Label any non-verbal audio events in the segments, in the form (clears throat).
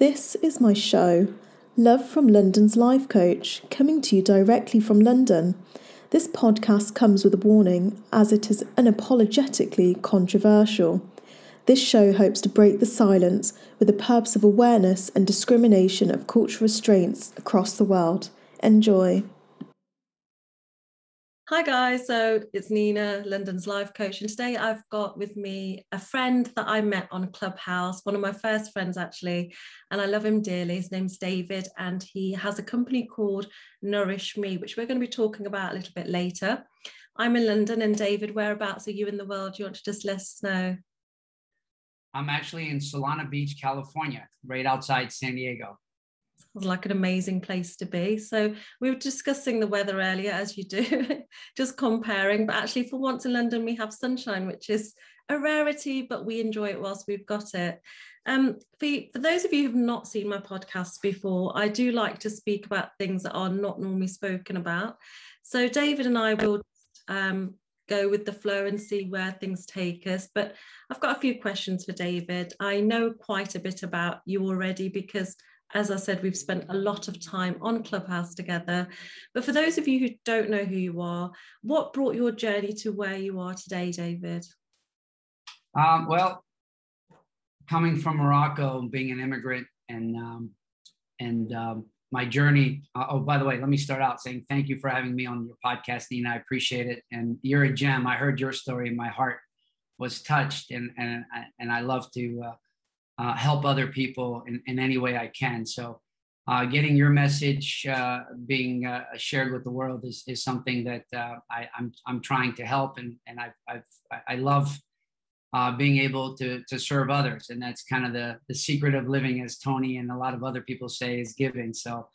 This is my show, Love from London's Life Coach, coming to you directly from London. This podcast comes with a warning as it is unapologetically controversial. This show hopes to break the silence with the purpose of awareness and discrimination of cultural restraints across the world. Enjoy. Hi, guys. So it's Nina, London's life coach. And today I've got with me a friend that I met on Clubhouse, one of my first friends, actually. And I love him dearly. His name's David, and he has a company called Nurish Me, which we're going to be talking about a little bit later. I'm in London, and David, whereabouts are you in the world? Do you want to just let us know? I'm actually in Solana Beach, California, right outside San Diego like an amazing place to be. So we were discussing the weather earlier, as you do, (laughs) just comparing. But actually, for once in London, we have sunshine, which is a rarity, but we enjoy it whilst we've got it. Um, for, for those of you who've not seen my podcasts before, I do like to speak about things that are not normally spoken about. So David and I will um, go with the flow and see where things take us. But I've got a few questions for David. I know quite a bit about you already because as I said, we've spent a lot of time on Clubhouse together. But for those of you who don't know who you are, what brought your journey to where you are today, David? Um, well, coming from Morocco, being an immigrant, and um, and um, my journey. Uh, oh, by the way, let me start out saying thank you for having me on your podcast, Nina. I appreciate it, and you're a gem. I heard your story, and my heart was touched, and and and I love to. Uh, uh, help other people in, in any way I can. So, uh, getting your message uh, being uh, shared with the world is, is something that uh, I, am I'm, I'm trying to help, and and I've, I've I love uh, being able to to serve others, and that's kind of the the secret of living, as Tony and a lot of other people say, is giving. So.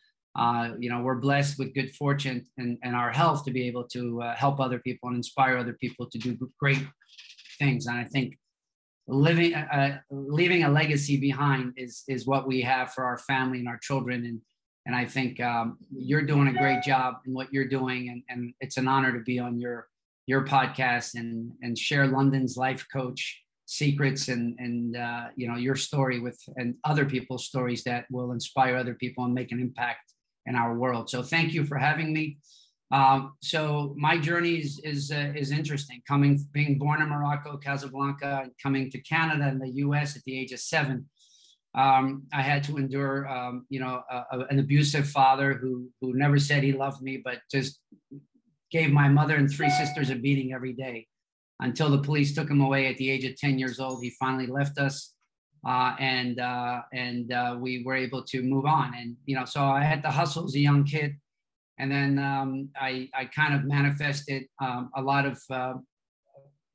you know, we're blessed with good fortune and, and our health to be able to help other people and inspire other people to do great things. And I think living uh, uh, leaving a legacy behind is is what we have for our family and our children. And and I think um, you're doing a great job in what you're doing. And, and it's an honor to be on your your podcast and and share London's life coach secrets and and uh, you know your story with and other people's stories that will inspire other people and make an impact in our world. So thank you for having me um, so my journey is is, uh, is interesting. Coming, being born in Morocco, Casablanca, and coming to Canada and the U.S. at the age of seven, um, I had to endure, um, you know, a, a, an abusive father who who never said he loved me, but just gave my mother and three sisters a beating every day, until the police took him away at the age of ten years old. He finally left us. Uh, and uh, and uh, we were able to move on, and you know, so I had to hustle as a young kid and then um, I, I kind of manifested um, a lot of uh,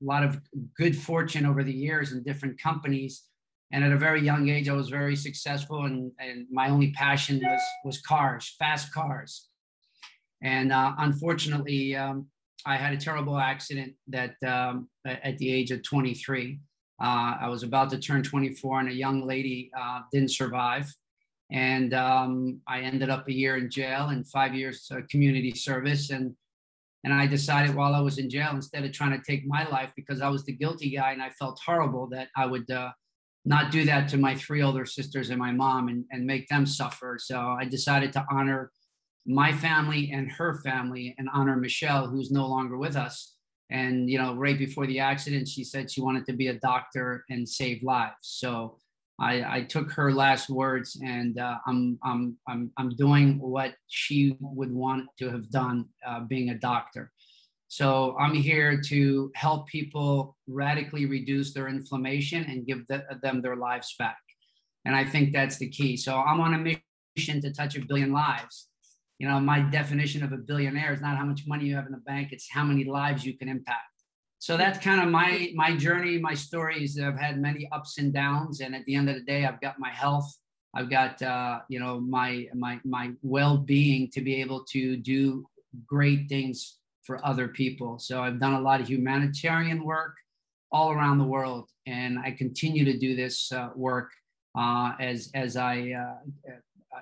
a lot of good fortune over the years in different companies. And at a very young age, I was very successful, and, and my only passion was was cars, fast cars. And uh, unfortunately, um, I had a terrible accident that um, at the age of 23. Uh, I was about to turn 24, and a young lady uh, didn't survive and um, I ended up a year in jail and five years uh, community service. And and I decided while I was in jail, instead of trying to take my life because I was the guilty guy and I felt horrible that I would uh, not do that to my three older sisters and my mom and, and make them suffer. So I decided to honor my family and her family and honor Michelle, who's no longer with us. And you know, right before the accident, she said she wanted to be a doctor and save lives. So I, I took her last words and uh, I'm, I'm, I'm, I'm doing what she would want to have done uh, being a doctor. So I'm here to help people radically reduce their inflammation and give the, them their lives back. And I think that's the key. So I'm on a mission to touch a billion lives. You know, my definition of a billionaire is not how much money you have in the bank, it's how many lives you can impact so that's kind of my my journey my stories. I've had many ups and downs and at the end of the day i've got my health. I've got uh, you know my my my well-being to be able to do great things for other people. So i've done a lot of humanitarian work all around the world and i continue to do this uh, work uh, as as i uh,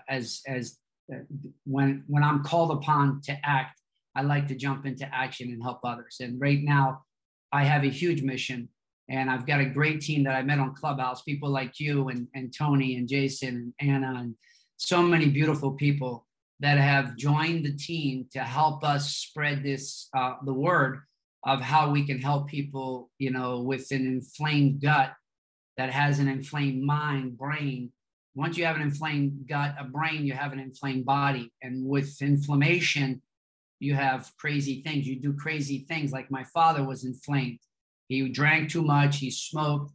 as as uh, when when i'm called upon to act i like to jump into action and help others. And right now I have a huge mission And I've got a great team that I met on Clubhouse, people like you and, and Tony and Jason and Anna and so many beautiful people that have joined the team to help us spread this uh, the word of how we can help people you know with an inflamed gut that has an inflamed mind brain. Once you have an inflamed gut a brain you have an inflamed body. And with inflammation you have crazy things. You do crazy things. Like my father was inflamed. He drank too much he smoked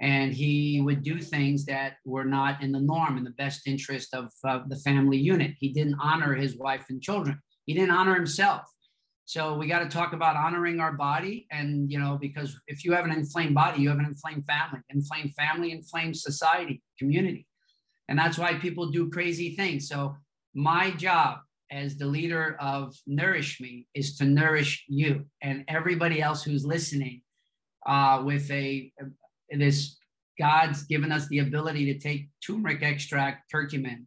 and he would do things that were not in the norm in the best interest of uh, the family unit. He didn't honor his wife and children. He didn't honor himself. So we got to talk about honoring our body and you know because if you have an inflamed body you have an inflamed family. Inflamed family inflamed society community. And that's why people do crazy things. So my job as the leader of nourish me is to nourish you and everybody else who's listening uh, with a, this God's given us the ability to take turmeric extract, curcumin,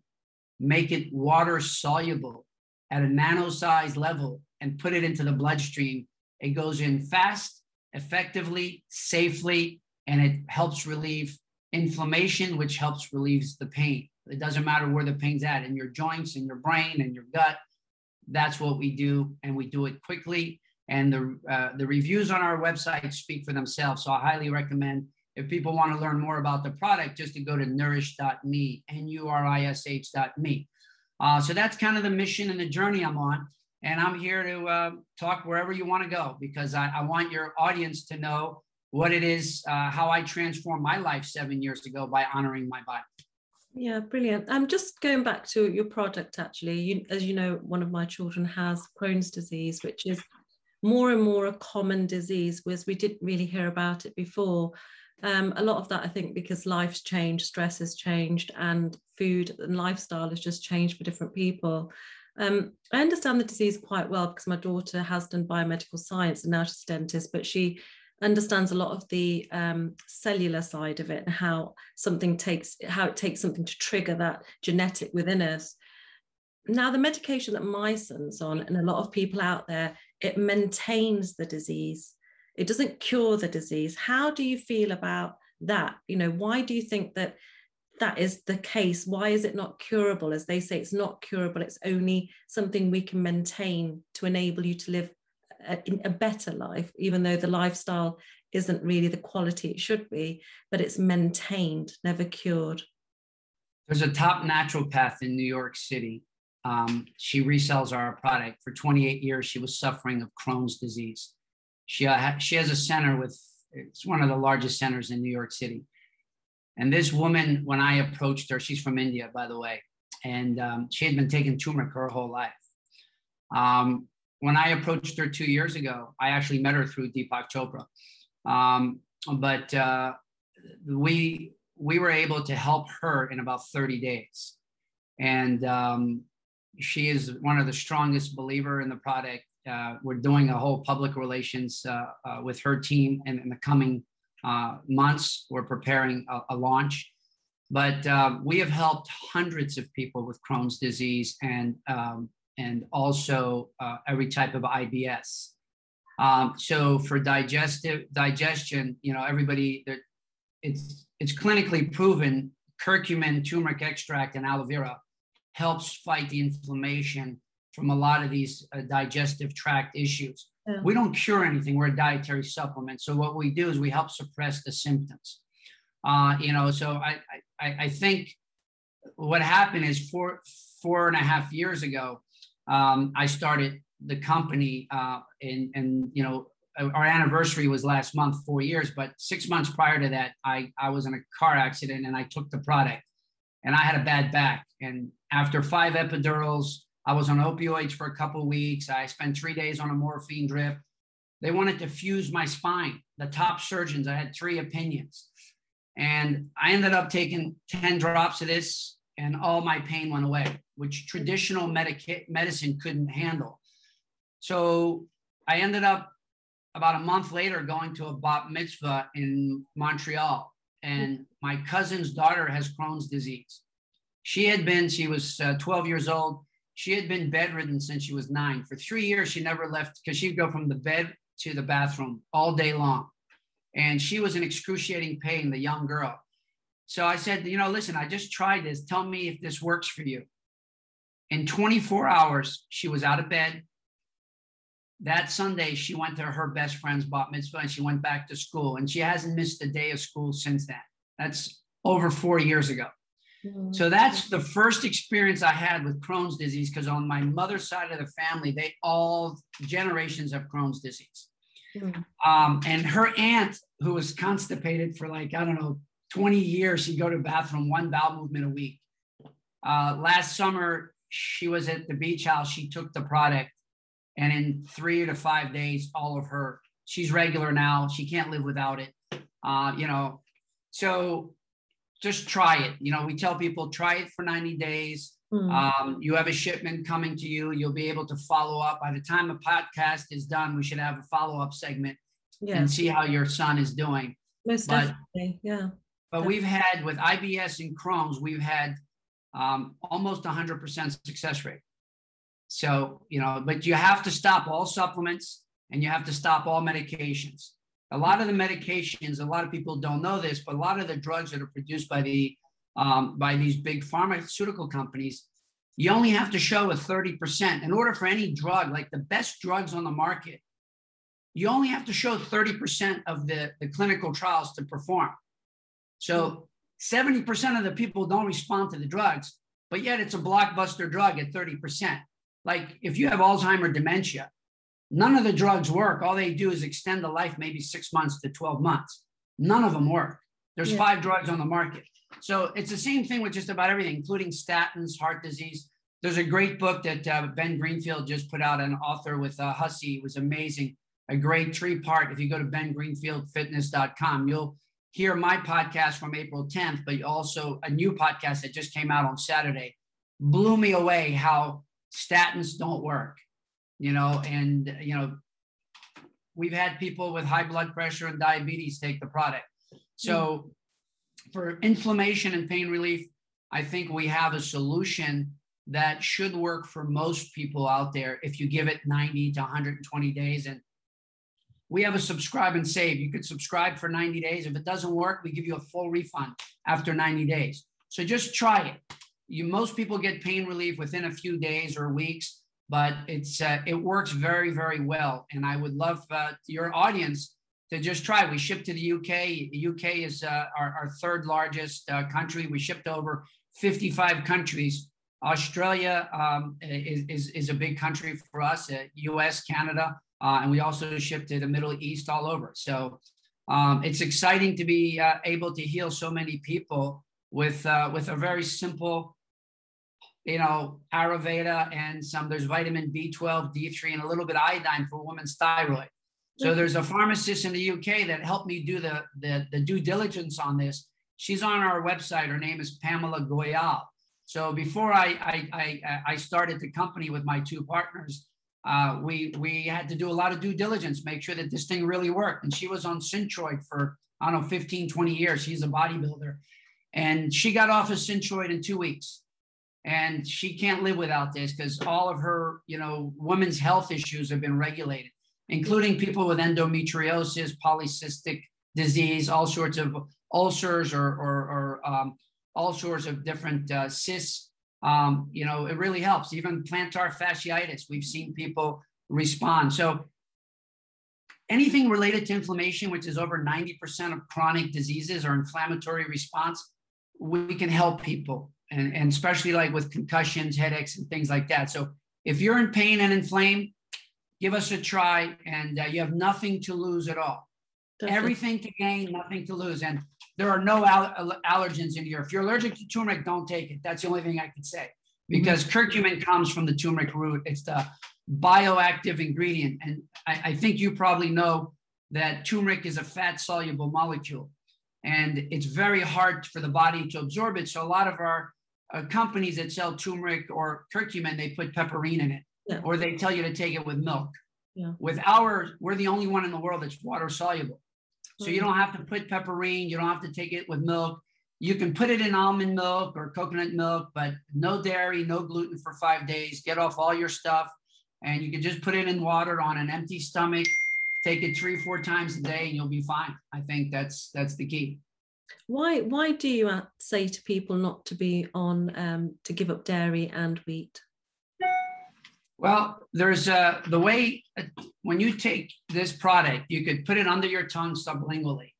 make it water soluble at a nano size level and put it into the bloodstream. It goes in fast, effectively, safely, and it helps relieve inflammation, which helps relieves the pain. It doesn't matter where the pain's at in your joints, in your brain, in your gut. That's what we do, and we do it quickly and the, uh, the reviews on our website speak for themselves. So I highly recommend if people want to learn more about the product, just to go to nurish.me, N-U-R-I-S-H.me. Uh, so that's kind of the mission and the journey I'm on. And I'm here to uh, talk wherever you want to go because I, I, want your audience to know what it is, uh, how I transformed my life seven years ago by honoring my body. Yeah, brilliant. I'm um, just going back to your product actually. You, as you know, one of my children has Crohn's disease, which is more and more a common disease, whereas we didn't really hear about it before. Um, a lot of that, I think, because life's changed, stress has changed, and food and lifestyle has just changed for different people. Um, I understand the disease quite well because my daughter has done biomedical science and now she's a dentist, but she understands a lot of the um, cellular side of it and how something takes how it takes something to trigger that genetic within us. Now the medication that my son's on and a lot of people out there it maintains the disease. It doesn't cure the disease. How do you feel about that? You know why do you think that that is the case? Why is it not curable? As they say it's not curable. It's only something we can maintain to enable you to live a, a better life even though the lifestyle isn't really the quality it should be but it's maintained never cured there's a top naturopath in new york city um, she resells our product. For 28 years, she was suffering of Crohn's disease. She, uh, she has a center with, it's one of the largest centers in New York City. And this woman, when I approached her, she's from India, by the way, and um, she had been taking turmeric her whole life. Um, when I approached her two years ago, I actually met her through Deepak Chopra. Um, but uh, we we were able to help her in about 30 days. And um, she is one of the strongest believer in the product. Uh, we're doing a whole public relations uh, uh, with her team, and in the coming uh, months, we're preparing a, a launch. But uh, we have helped hundreds of people with Crohn's disease and um, and also uh, every type of IBS. Um, so for digestive digestion, you know, everybody it's it's clinically proven curcumin, turmeric extract, and aloe vera helps fight the inflammation from a lot of these uh, digestive tract issues. Yeah. We don't cure anything. We're a dietary supplement. So what we do is we help suppress the symptoms. Uh, you know, so I, I, I think what happened is four, four and a half years ago, um, I started the company uh, and, and, you know, our anniversary was last month, four years, but six months prior to that, I, I was in a car accident and I took the product and I had a bad back. And after five epidurals, I was on opioids for a couple weeks. I spent three days on a morphine drip. They wanted to fuse my spine. The top surgeons, I had three opinions. And I ended up taking 10 drops of this, and all my pain went away, which traditional medica- medicine couldn't handle. So I ended up about a month later going to a bat mitzvah in Montreal. And my cousin's daughter has Crohn's disease. She had been, she was uh, 12 years old. She had been bedridden since she was nine. For three years, she never left because she'd go from the bed to the bathroom all day long. and she was in excruciating pain, the young girl. So I said, you know, listen, I just tried this. Tell me if this works for you. In 24 hours, she was out of bed. That Sunday, she went to her best friend's bat mitzvah and she went back to school. And she hasn't missed a day of school since then. That's over four years ago. Mm-hmm. So that's the first experience I had with Crohn's disease because on my mother's side of the family, they all generations of Crohn's disease. Mm-hmm. Um, and her aunt, who was constipated for like, I don't know, 20 years, she'd go to the bathroom one bowel movement a week. Uh, last summer, she was at the beach house. She took the product, and in three to five days, all of her, she's regular now. She can't live without it. Uh, you know, so just try it. You know, we tell people try it for 90 days. Mm. Um, you have a shipment coming to you. You'll be able to follow up. By the time the podcast is done, we should have a follow up segment yeah. and see how your son is doing. Most but, definitely. Yeah. But we've had with IBS and Crohn's, we've had um, almost 100% success rate. So, you know, but you have to stop all supplements and you have to stop all medications. A lot of the medications, a lot of people don't know this, but a lot of the drugs that are produced by the um, by these big pharmaceutical companies, you only have to show a 30%. In order for any drug, like the best drugs on the market, you only have to show 30% of the, the clinical trials to perform. So 70% of the people don't respond to the drugs, but yet it's a blockbuster drug at 30%. Like if you have Alzheimer dementia, none of the drugs work. All they do is extend the life maybe six months to 12 months. None of them work. There's yeah. five drugs on the market. So it's the same thing with just about everything, including statins, heart disease. There's a great book that uh, Ben Greenfield just put out, an author with uh, Hussey. It was amazing. A great three part. If you go to bengreenfieldfitness.com, you'll hear my podcast from April 10th, but also a new podcast that just came out on Saturday. Blew me away how statins don't work, you know, and, you know, we've had people with high blood pressure and diabetes take the product. So hmm. for inflammation and pain relief, I think we have a solution that should work for most people out there if you give it 90 to 120 days. And we have a subscribe and save. You could subscribe for 90 days. If it doesn't work, we give you a full refund after 90 days. So just try it. You most people get pain relief within a few days or weeks, but it's uh, it works very very well. And I would love uh, your audience to just try. We ship to the UK. The UK is uh, our, our, third largest uh, country. We shipped over 55 countries. Australia um, is, is, is, a big country for us, US, uh, Canada. Uh, and we also ship to the Middle East all over. So um, it's exciting to be uh, able to heal so many people with uh, with a very simple, you know, Ayurveda and some. There's vitamin B12, D3, and a little bit iodine for women's thyroid. So there's a pharmacist in the UK that helped me do the, the, the due diligence on this. She's on our website. Her name is Pamela Goyal. So before I, I, I, I started the company with my two partners, uh, we we had to do a lot of due diligence, make sure that this thing really worked. And she was on Synthroid for, I don't know, 15, 20 years. She's a bodybuilder. And she got off of Synthroid in two weeks. And she can't live without this because all of her, you know, women's health issues have been regulated, including people with endometriosis, polycystic disease, all sorts of ulcers or, or, or um, all sorts of different uh, cysts um, you know, it really helps. Even plantar fasciitis, we've seen people respond. So anything related to inflammation, which is over 90% of chronic diseases or inflammatory response, we can help people. And, and especially like with concussions, headaches, and things like that. So if you're in pain and inflamed, give us a try and uh, you have nothing to lose at all. Everything to gain, nothing to lose. And there are no all- allergens in here. If you're allergic to turmeric, don't take it. That's the only thing I can say because mm-hmm. curcumin comes from the turmeric root. It's the bioactive ingredient. And I, I think you probably know that turmeric is a fat soluble molecule and it's very hard for the body to absorb it. So a lot of our uh, companies that sell turmeric or curcumin, they put piperine in it yeah. or they tell you to take it with milk. Yeah. With our, we're the only one in the world that's water soluble. So you don't have to put pepperine, you don't have to take it with milk. You can put it in almond milk or coconut milk, but no dairy, no gluten for five days. Get off all your stuff. And you can just put it in water on an empty stomach take it three, four times a day, and you'll be fine. I think that's that's the key. Why why do you say to people not to be on um, to give up dairy and wheat? Well, there's the way when you take this product, you could put it under your tongue sublingually,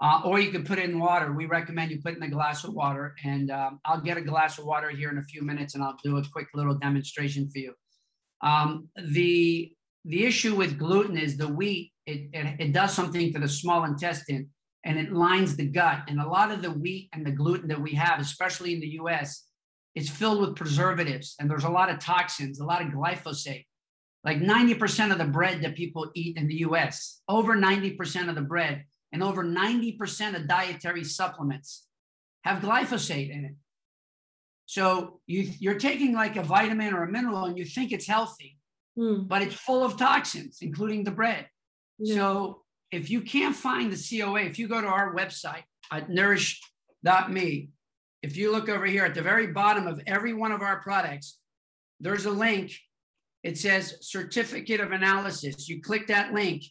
uh, or you could put it in water. We recommend you put it in a glass of water, and um, I'll get a glass of water here in a few minutes, and I'll do a quick little demonstration for you. Um, the the issue with gluten is the wheat. It, it, it does something to the small intestine, and it lines the gut. And a lot of the wheat and the gluten that we have, especially in the U.S., is filled with preservatives, and there's a lot of toxins, a lot of glyphosate. Like 90% of the bread that people eat in the US, over 90% of the bread, and over 90% of dietary supplements have glyphosate in it. So you, you're taking like a vitamin or a mineral and you think it's healthy, mm. but it's full of toxins, including the bread. Yeah. So if you can't find the COA, if you go to our website at nurish.me, if you look over here at the very bottom of every one of our products, there's a link. It says certificate of analysis. You click that link,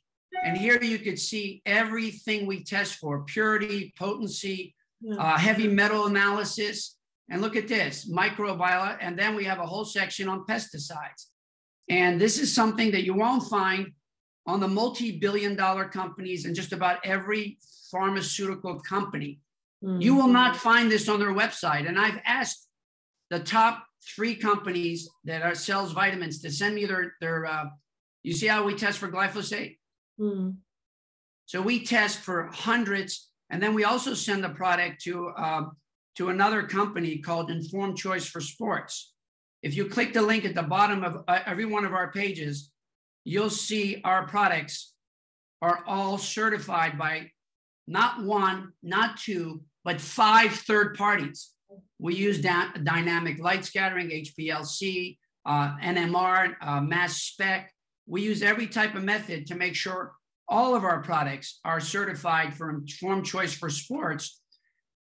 and here you could see everything we test for purity, potency, yeah. uh, heavy metal analysis. And look at this microbiota. And then we have a whole section on pesticides. And this is something that you won't find on the multi billion dollar companies and just about every pharmaceutical company. Mm-hmm. You will not find this on their website. And I've asked the top three companies that are sells vitamins to send me their their. Uh, you see how we test for glyphosate? Mm-hmm. So we test for hundreds, and then we also send the product to uh, to another company called Informed Choice for Sports. If you click the link at the bottom of uh, every one of our pages, you'll see our products are all certified by not one, not two, but five third parties. We use da- dynamic light scattering, HPLC, uh, NMR, uh, mass spec. We use every type of method to make sure all of our products are certified for informed choice for sports.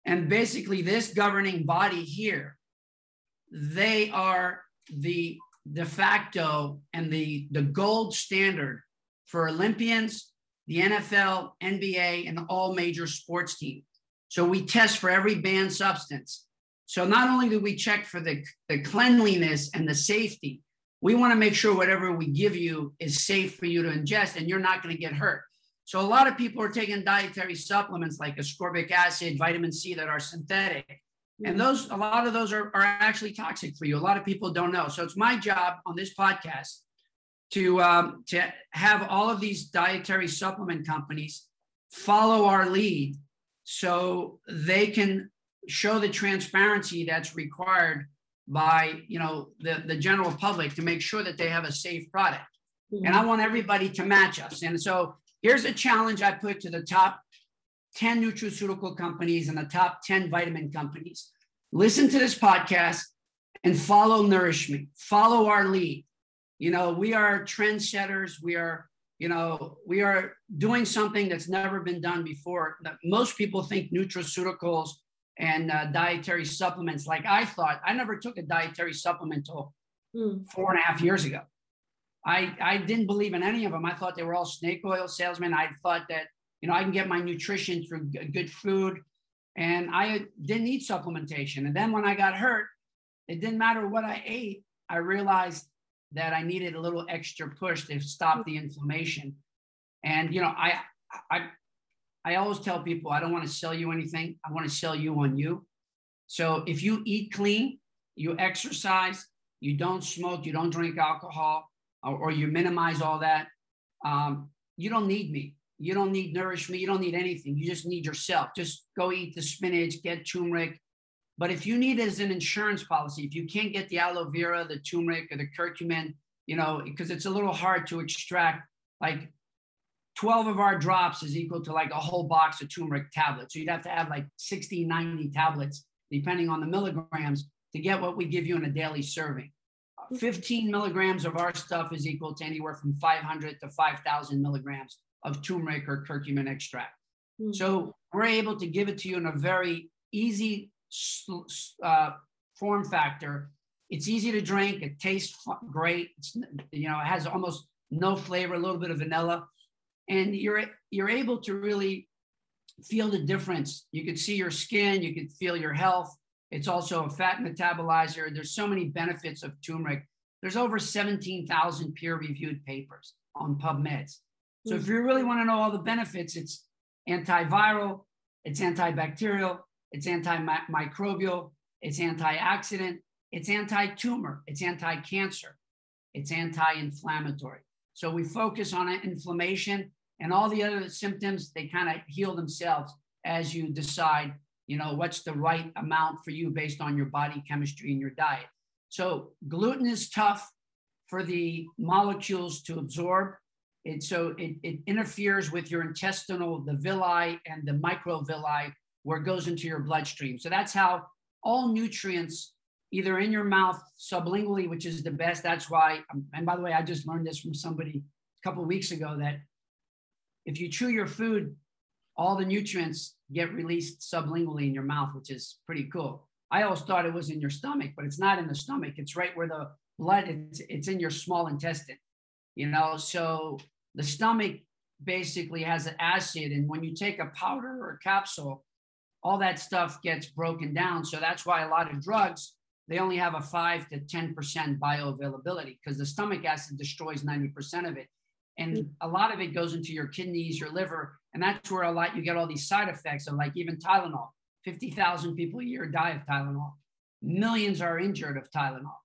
And basically, this governing body here, they are the de facto and the, the gold standard for Olympians, the NFL, NBA, and all major sports teams. So we test for every banned substance. So not only do we check for the, the cleanliness and the safety, we want to make sure whatever we give you is safe for you to ingest and you're not going to get hurt. So a lot of people are taking dietary supplements like ascorbic acid, vitamin C that are synthetic. And mm-hmm. those, a lot of those are, are actually toxic for you. A lot of people don't know. So it's my job on this podcast to um, to have all of these dietary supplement companies follow our lead so they can show the transparency that's required by you know the, the general public to make sure that they have a safe product. Mm-hmm. and i want everybody to match us. And so here's a challenge i put to the top 10 nutraceutical companies and the top 10 vitamin companies. Listen to this podcast and follow nurish me. Follow our lead. You know we are trendsetters. We are you know, we are doing something that's never been done before. Most people think nutraceuticals and uh, dietary supplements, like I thought, I never took a dietary supplement until mm. four and a half years ago. I, I didn't believe in any of them. I thought they were all snake oil salesmen. I thought that, you know, I can get my nutrition through good food. And I didn't need supplementation. And then when I got hurt, it didn't matter what I ate. I realized that I needed a little extra push to stop the inflammation. And you know, I I I always tell people I don't want to sell you anything. I want to sell you on you. So if you eat clean, you exercise, you don't smoke, you don't drink alcohol, or, or you minimize all that, um, you don't need me. You don't need nurish me. You don't need anything. You just need yourself. Just go eat the spinach, get turmeric, but if you need it as an insurance policy, if you can't get the aloe vera, the turmeric, or the curcumin, you know, because it's a little hard to extract, like 12 of our drops is equal to like a whole box of turmeric tablets. So you'd have to have like 60, 90 tablets, depending on the milligrams, to get what we give you in a daily serving. 15 milligrams of our stuff is equal to anywhere from 500 to 5,000 milligrams of turmeric or curcumin extract. Mm-hmm. So we're able to give it to you in a very easy uh, form factor. It's easy to drink. It tastes great. It's, you know, it has almost no flavor, a little bit of vanilla. and you're you're able to really feel the difference. You can see your skin, you can feel your health. It's also a fat metabolizer. There's so many benefits of turmeric. There's over 17,000 peer-reviewed papers on PubMed. So if you really want to know all the benefits, it's antiviral, it's antibacterial, it's antimicrobial, it's antioxidant, it's anti-tumor, it's anti-cancer, it's anti-inflammatory. So we focus on inflammation and all the other symptoms, they kind of heal themselves as you decide, you know, what's the right amount for you based on your body chemistry and your diet. So gluten is tough for the molecules to absorb. It, so it, it interferes with your intestinal, the villi and the microvilli, where it goes into your bloodstream. So that's how all nutrients, either in your mouth sublingually, which is the best. That's why, um, and by the way, I just learned this from somebody a couple weeks ago that if you chew your food, all the nutrients get released sublingually in your mouth, which is pretty cool. I always thought it was in your stomach, but it's not in the stomach. It's right where the blood, it's, it's in your small intestine, you know? So the stomach basically has an acid. And when you take a powder or a capsule, all that stuff gets broken down. So that's why a lot of drugs, they only have a five to 10% bioavailability because the stomach acid destroys 90% of it and mm. a lot of it goes into your kidneys, your liver, and that's where a lot you get all these side effects of like even Tylenol. 50,000 people a year die of Tylenol. Millions are injured of Tylenol.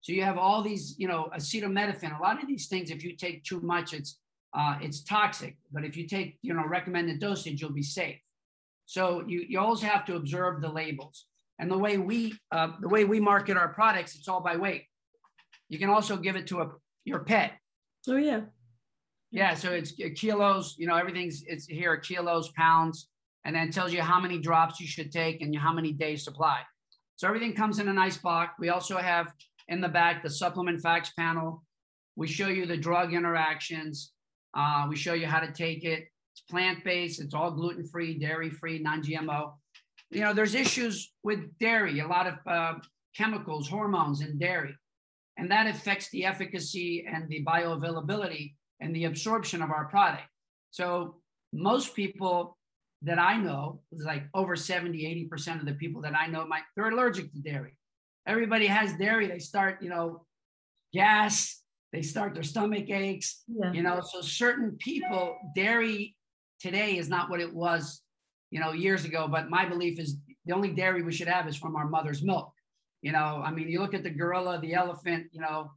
So you have all these, you know, acetaminophen. A lot of these things, if you take too much, it's uh, it's toxic. But if you take, you know, recommended dosage, you'll be safe. So you you always have to observe the labels. And the way we uh, the way we market our products, it's all by weight. You can also give it to a your pet. Oh yeah. Yeah, so it's uh, kilos, you know, everything's it's here kilos, pounds, and then tells you how many drops you should take and how many days supply. So everything comes in a nice box. We also have in the back the supplement facts panel. We show you the drug interactions. Uh, we show you how to take it. It's plant based. It's all gluten free, dairy free, non GMO. You know, there's issues with dairy. A lot of uh, chemicals, hormones in dairy, and that affects the efficacy and the bioavailability and the absorption of our product. So most people that I know, like over 70, 80% of the people that I know, might, they're allergic to dairy. Everybody has dairy. They start, you know, gas, they start their stomach aches, yeah. you know, so certain people, dairy today is not what it was, you know, years ago. But my belief is the only dairy we should have is from our mother's milk. You know, I mean, you look at the gorilla, the elephant, you know,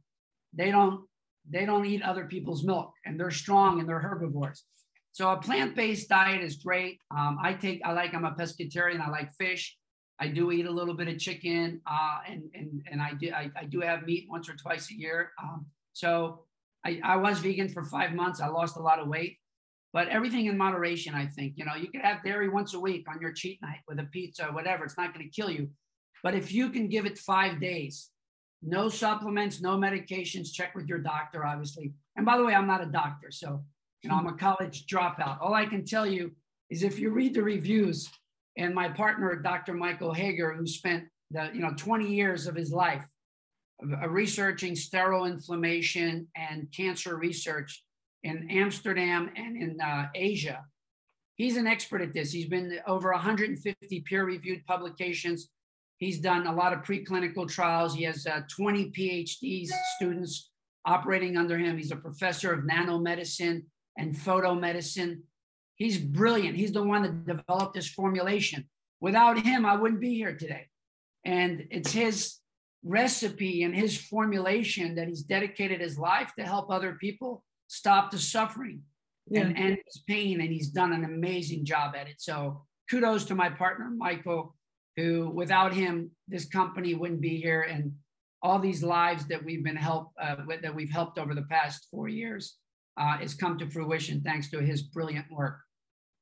they don't they don't eat other people's milk and they're strong and they're herbivores. So a plant-based diet is great. Um, I take, I like, I'm a pescatarian. I like fish. I do eat a little bit of chicken, uh, and and and I do I, I, do have meat once or twice a year. Um, so I, I was vegan for five months. I lost a lot of weight, but everything in moderation. I think you know you can have dairy once a week on your cheat night with a pizza or whatever. It's not going to kill you, but if you can give it five days, no supplements, no medications. Check with your doctor, obviously. And by the way, I'm not a doctor, so you know I'm a college dropout. All I can tell you is if you read the reviews, and my partner, Dr. Michael Hager, who spent the you know 20 years of his life uh, researching steroid inflammation and cancer research in Amsterdam and in uh, Asia. He's an expert at this. He's been over 150 peer-reviewed publications He's done a lot of preclinical trials. He has uh, 20 PhD students operating under him. He's a professor of nanomedicine and photomedicine. He's brilliant. He's the one that developed this formulation. Without him, I wouldn't be here today. And it's his recipe and his formulation that he's dedicated his life to help other people stop the suffering yeah. and end his pain. And he's done an amazing job at it. So kudos to my partner, Michael who without him, this company wouldn't be here. And all these lives that we've been helped uh, that we've helped over the past four years uh, has come to fruition thanks to his brilliant work.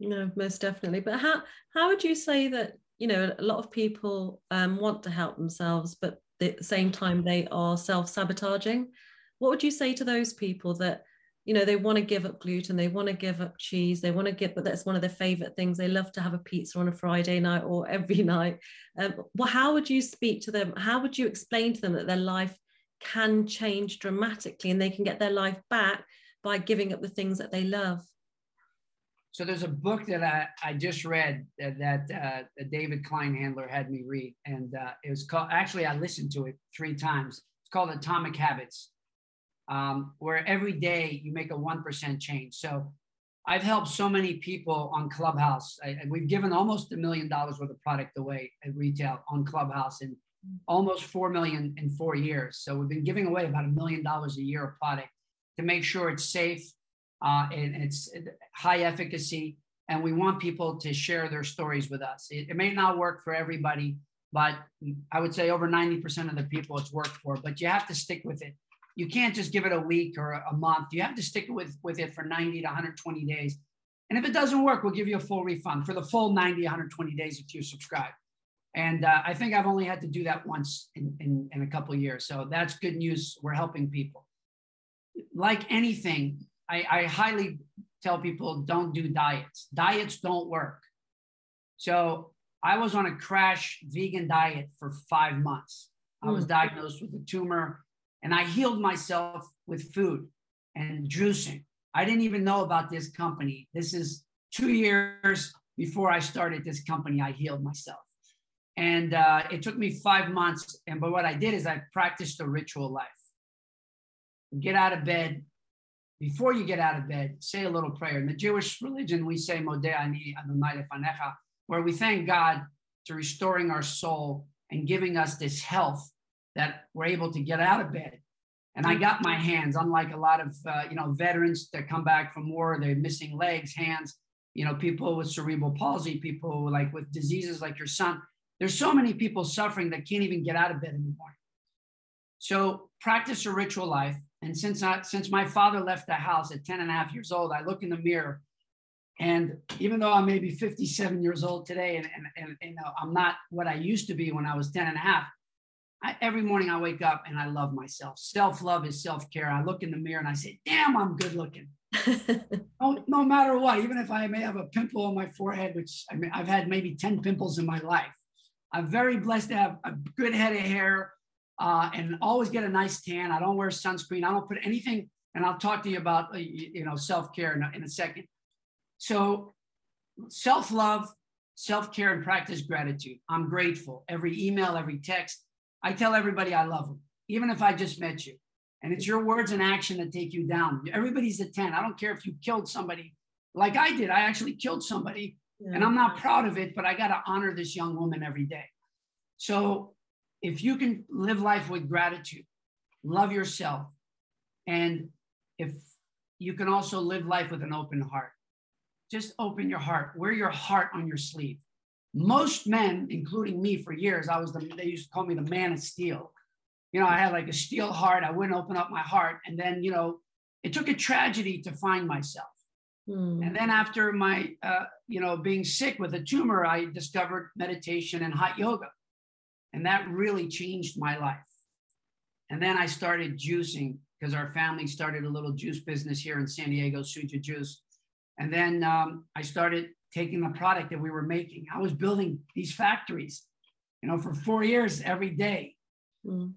No, most definitely. But how how would you say that you know a lot of people um, want to help themselves, but at the same time they are self sabotaging? What would you say to those people that you know they want to give up gluten they want to give up cheese they want to give but that's one of their favorite things they love to have a pizza on a friday night or every (laughs) night um, well how would you speak to them how would you explain to them that their life can change dramatically and they can get their life back by giving up the things that they love So there's a book that I, I just read that, that uh, David Kleinhandler had me read, and uh, it was called. Actually, I listened to it three times. It's called Atomic Habits, um, where every day you make a one percent change. So I've helped so many people on Clubhouse. I, we've given almost a million dollars worth of product away at retail on Clubhouse and almost 4 million in four years. So we've been giving away about a million dollars a year of product to make sure it's safe uh, and it's high efficacy. And we want people to share their stories with us. It, it may not work for everybody, but I would say over 90% of the people it's worked for, but you have to stick with it you can't just give it a week or a month. You have to stick with, with it for 90 to 120 days. And if it doesn't work, we'll give you a full refund for the full 90, 120 days if you subscribe. And uh, I think I've only had to do that once in, in, in a couple years. So that's good news. We're helping people. Like anything, I, I highly tell people don't do diets. Diets don't work. So I was on a crash vegan diet for five months. I was hmm. diagnosed with a tumor and I healed myself with food and juicing. I didn't even know about this company. This is two years before I started this company, I healed myself. And uh, it took me five months. And but what I did is I practiced a ritual life. Get out of bed. Before you get out of bed, say a little prayer. In the Jewish religion, we say ani Adonai lefanecha, where we thank God to restoring our soul and giving us this health that were able to get out of bed. And I got my hands, unlike a lot of uh, you know veterans that come back from war, they're missing legs, hands. You know, people with cerebral palsy, people like with diseases like your son. There's so many people suffering that can't even get out of bed anymore. So practice a ritual life. And since I, since my father left the house at 10 and a half years old, I look in the mirror and even though I'm maybe 57 years old today and, and, and, and I'm not what I used to be when I was 10 and a half, I, every morning I wake up and I love myself. Self love is self care. I look in the mirror and I say, damn, I'm good looking. (laughs) no, no, matter what, even if I may have a pimple on my forehead, which I mean, I've had maybe 10 pimples in my life. I'm very blessed to have a good head of hair uh, and always get a nice tan. I don't wear sunscreen. I don't put anything, and I'll talk to you about, uh, you know, self care in, in a second. So, self love, self care, and practice gratitude. I'm grateful. Every email, every text, I tell everybody I love them, even if I just met you. And it's your words and action that take you down. Everybody's a 10. I don't care if you killed somebody like I did. I actually killed somebody yeah. and I'm not proud of it, but I got to honor this young woman every day. So if you can live life with gratitude, love yourself, and if you can also live life with an open heart, just open your heart, wear your heart on your sleeve. Most men, including me for years, I was the, they used to call me the man of steel. You know, I had like a steel heart. I wouldn't open up my heart. And then, you know, it took a tragedy to find myself. Mm. And then after my, uh, you know, being sick with a tumor, I discovered meditation and hot yoga. And that really changed my life. And then I started juicing because our family started a little juice business here in San Diego, Suja Juice. And then um, I started taking the product that we were making. I was building these factories, you know, for four years every day. Mm.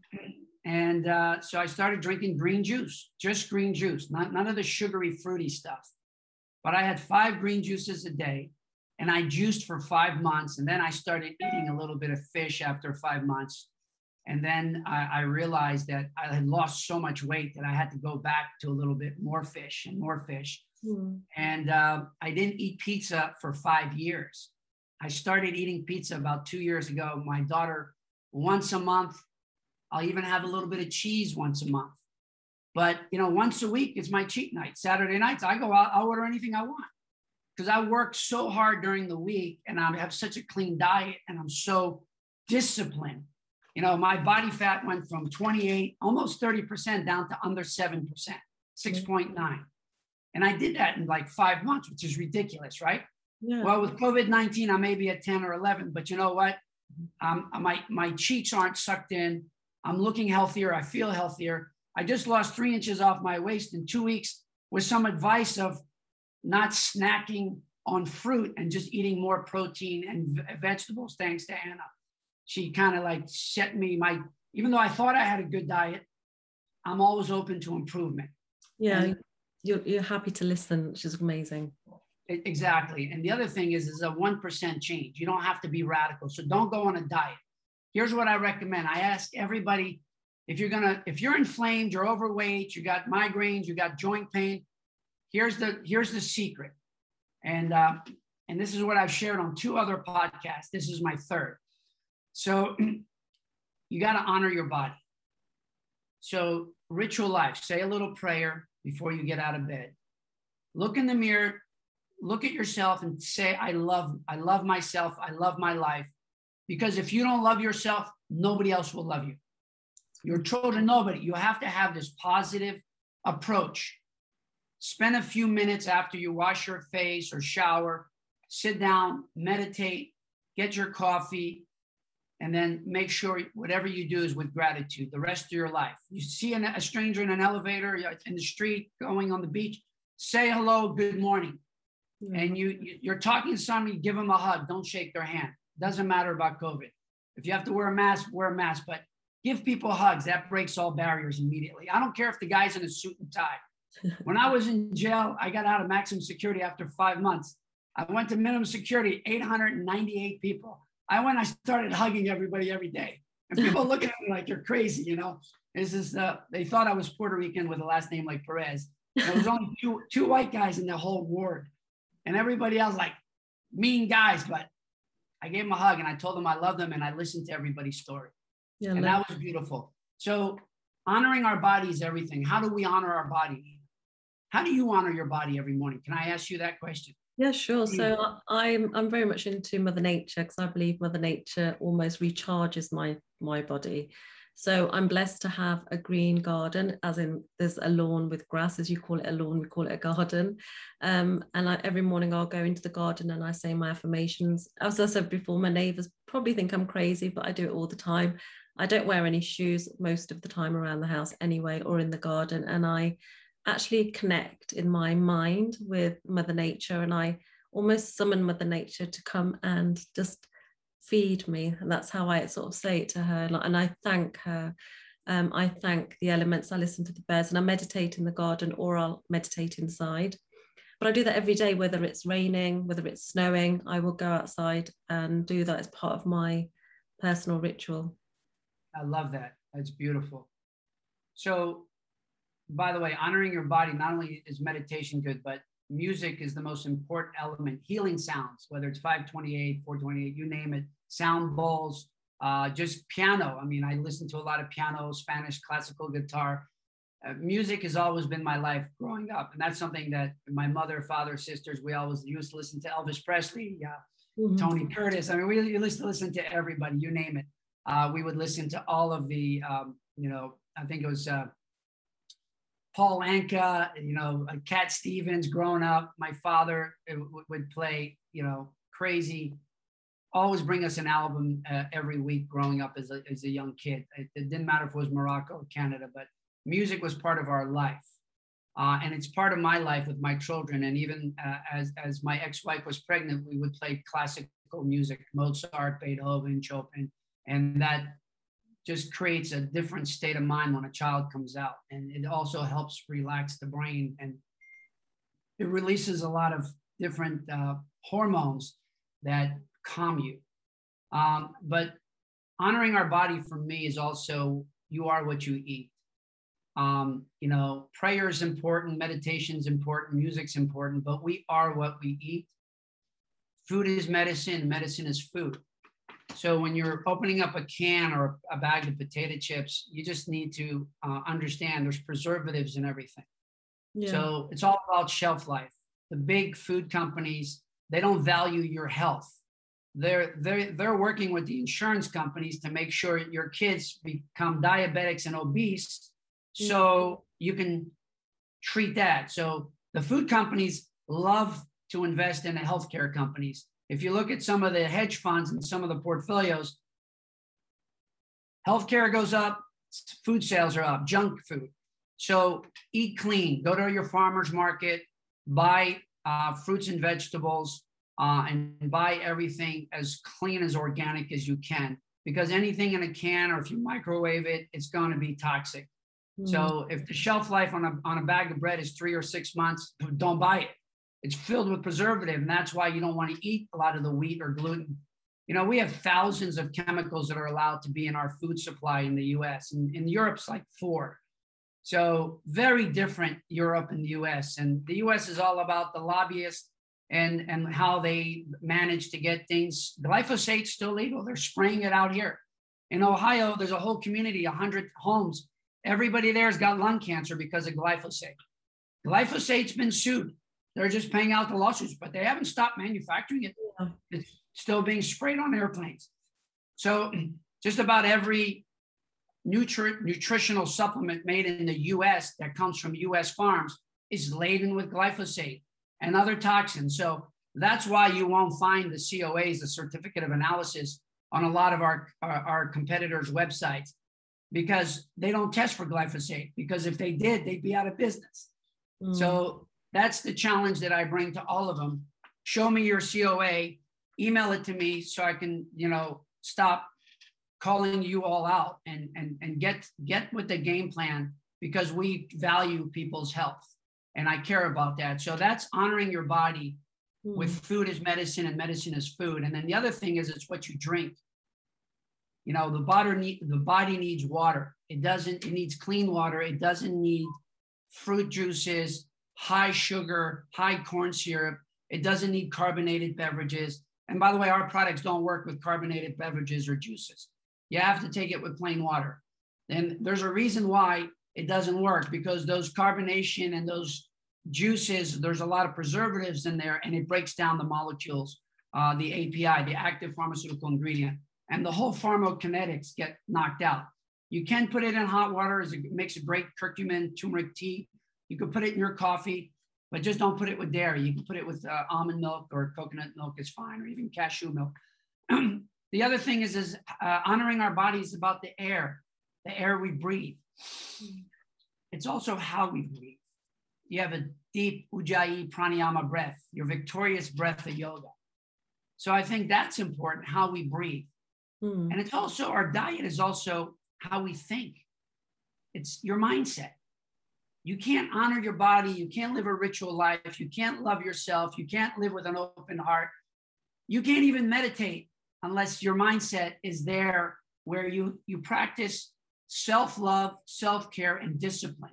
And uh, so I started drinking green juice, just green juice, not none of the sugary, fruity stuff. But I had five green juices a day, and I juiced for five months. And then I started eating a little bit of fish after five months. And then I, I realized that I had lost so much weight that I had to go back to a little bit more fish and more fish. Mm. And uh, I didn't eat pizza for five years. I started eating pizza about two years ago. My daughter, once a month, I'll even have a little bit of cheese once a month. But you know, once a week is my cheat night. Saturday nights, I go out, I'll order anything I want because I work so hard during the week and I have such a clean diet and I'm so disciplined. You know, my body fat went from 28, almost 30% down to under 7%, 6.9. And I did that in like five months, which is ridiculous, right? Yeah. Well, with COVID 19, I may be at 10 or 11, but you know what? Um, my, my cheeks aren't sucked in. I'm looking healthier. I feel healthier. I just lost three inches off my waist in two weeks with some advice of not snacking on fruit and just eating more protein and vegetables, thanks to Anna. She kind of like set me my, even though I thought I had a good diet, I'm always open to improvement. Yeah. And you're, you're happy to listen, which is amazing. exactly. And the other thing is, is a 1% change. You don't have to be radical. So don't go on a diet. Here's what I recommend. I ask everybody if you're gonna, if you're inflamed, you're overweight, you got migraines, you got joint pain, here's the here's the secret. And uh, and this is what I've shared on two other podcasts. This is my third. So (clears throat) you got to honor your body. So ritual life, say a little prayer before you get out of bed. Look in the mirror, look at yourself and say, I love, I love myself, I love my life. Because if you don't love yourself, nobody else will love you. Your children, nobody. You have to have this positive approach. Spend a few minutes after you wash your face or shower, sit down, meditate, get your coffee, and then make sure whatever you do is with gratitude the rest of your life. You see an, a stranger in an elevator, in the street, going on the beach, say hello, good morning. Mm-hmm. And you, you're talking to somebody, give them a hug, don't shake their hand. Doesn't matter about COVID. If you have to wear a mask, wear a mask, but give people hugs. That breaks all barriers immediately. I don't care if the guy's in a suit and tie. (laughs) when I was in jail, I got out of maximum security after five months. I went to minimum security, 898 people. I went, I started hugging everybody every day. And (laughs) people look at me like you're crazy, you know. This is uh, they thought I was Puerto Rican with a last name like Perez. There was only (laughs) two two white guys in the whole ward. And everybody else like mean guys, but I gave them a hug and I told them I love them and I listened to everybody's story. Yeah, and that was beautiful. So honoring our body is everything. How do we honor our body? How do you honor your body every morning? Can I ask you that question? Yeah, sure. So I'm I'm very much into Mother Nature because I believe Mother Nature almost recharges my my body. So I'm blessed to have a green garden, as in there's a lawn with grass, as you call it a lawn, we call it a garden. Um, and I, every morning I'll go into the garden and I say my affirmations. As I said before, my neighbours probably think I'm crazy, but I do it all the time. I don't wear any shoes most of the time around the house anyway, or in the garden. And I actually connect in my mind with Mother Nature and I almost summon Mother Nature to come and just feed me. And that's how I sort of say it to her. And I thank her. Um, I thank the elements. I listen to the birds and I meditate in the garden or I'll meditate inside. But I do that every day, whether it's raining, whether it's snowing, I will go outside and do that as part of my personal ritual. I love that. That's beautiful. So by the way, honoring your body, not only is meditation good, but music is the most important element. Healing sounds, whether it's 528, 428, you name it, sound bowls, uh, just piano. I mean, I listen to a lot of piano, Spanish, classical guitar. Uh, music has always been my life growing up. And that's something that my mother, father, sisters, we always used to listen to Elvis Presley, uh, mm-hmm. Tony Curtis. I mean, we used to listen to everybody, you name it. Uh, we would listen to all of the, um, you know, I think it was uh, Paul Anka, you know, uh, Cat Stevens growing up. My father would play, you know, crazy, always bring us an album uh, every week growing up as a, as a young kid. It, it, didn't matter if it was Morocco or Canada, but music was part of our life. Uh, and it's part of my life with my children. And even uh, as, as my ex-wife was pregnant, we would play classical music, Mozart, Beethoven, Chopin. And that just creates a different state of mind when a child comes out. And it also helps relax the brain and it releases a lot of different uh, hormones that calm you. Um, but honoring our body for me is also you are what you eat. Um, you know, prayer is important, meditation is important, music's important, but we are what we eat. Food is medicine, medicine is food. So when you're opening up a can or a bag of potato chips, you just need to uh, understand there's preservatives and everything. Yeah. So it's all about shelf life. The big food companies, they don't value your health. They're, they're, they're working with the insurance companies to make sure your kids become diabetics and obese so you can treat that. So the food companies love to invest in the healthcare companies if you look at some of the hedge funds and some of the portfolios, healthcare goes up, food sales are up, junk food. So eat clean, go to your farmer's market, buy uh, fruits and vegetables, uh, and buy everything as clean as organic as you can. Because anything in a can or if you microwave it, it's going to be toxic. Mm. So if the shelf life on a, on a bag of bread is three or six months, don't buy it. It's filled with preservative, and that's why you don't want to eat a lot of the wheat or gluten. You know, we have thousands of chemicals that are allowed to be in our food supply in the US, and in Europe's like four. So, very different Europe and the US. And the US is all about the lobbyists and, and how they manage to get things. Glyphosate's still legal, they're spraying it out here. In Ohio, there's a whole community, 100 homes. Everybody there has got lung cancer because of glyphosate. Glyphosate's been sued. They're just paying out the lawsuits, but they haven't stopped manufacturing it. Yeah. It's still being sprayed on airplanes. So just about every nutri- nutritional supplement made in the US that comes from US farms is laden with glyphosate and other toxins. So that's why you won't find the COAs, the certificate of analysis, on a lot of our, our, our competitors' websites because they don't test for glyphosate. Because if they did, they'd be out of business. Mm. So that's the challenge that I bring to all of them. Show me your COA, email it to me so I can, you know, stop calling you all out and and and get get with the game plan because we value people's health and I care about that. So that's honoring your body mm. with food as medicine and medicine as food. And then the other thing is it's what you drink. You know, the body need, the body needs water. It doesn't. It needs clean water. It doesn't need fruit juices high sugar, high corn syrup. It doesn't need carbonated beverages. And by the way, our products don't work with carbonated beverages or juices. You have to take it with plain water. And there's a reason why it doesn't work because those carbonation and those juices, there's a lot of preservatives in there and it breaks down the molecules, uh, the API, the active pharmaceutical ingredient, and the whole pharmacokinetics get knocked out. You can put it in hot water as it makes a great curcumin turmeric tea you could put it in your coffee, but just don't put it with dairy. You can put it with uh, almond milk or coconut milk is fine, or even cashew milk. (clears throat) the other thing is, is uh, honoring our bodies about the air, the air we breathe. It's also how we breathe. You have a deep ujjayi pranayama breath, your victorious breath of yoga. So I think that's important, how we breathe. Mm. And it's also our diet is also how we think. It's your mindset. You can't honor your body. You can't live a ritual life. You can't love yourself. You can't live with an open heart. You can't even meditate unless your mindset is there where you, you practice self love, self care, and discipline.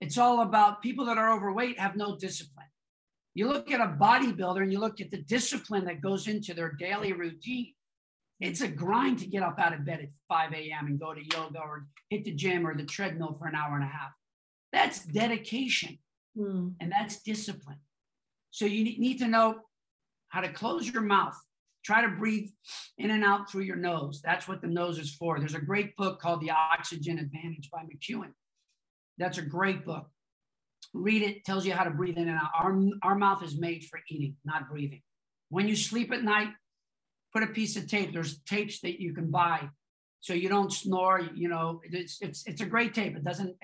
It's all about people that are overweight have no discipline. You look at a bodybuilder and you look at the discipline that goes into their daily routine. It's a grind to get up out of bed at 5 a.m. and go to yoga or hit the gym or the treadmill for an hour and a half. That's dedication mm. and that's discipline. So you need to know how to close your mouth. Try to breathe in and out through your nose. That's what the nose is for. There's a great book called The Oxygen Advantage by McKeown. That's a great book. Read it, tells you how to breathe in and out. Our, our mouth is made for eating, not breathing. When you sleep at night, put a piece of tape. There's tapes that you can buy so you don't snore. You know, it's it's it's a great tape. It doesn't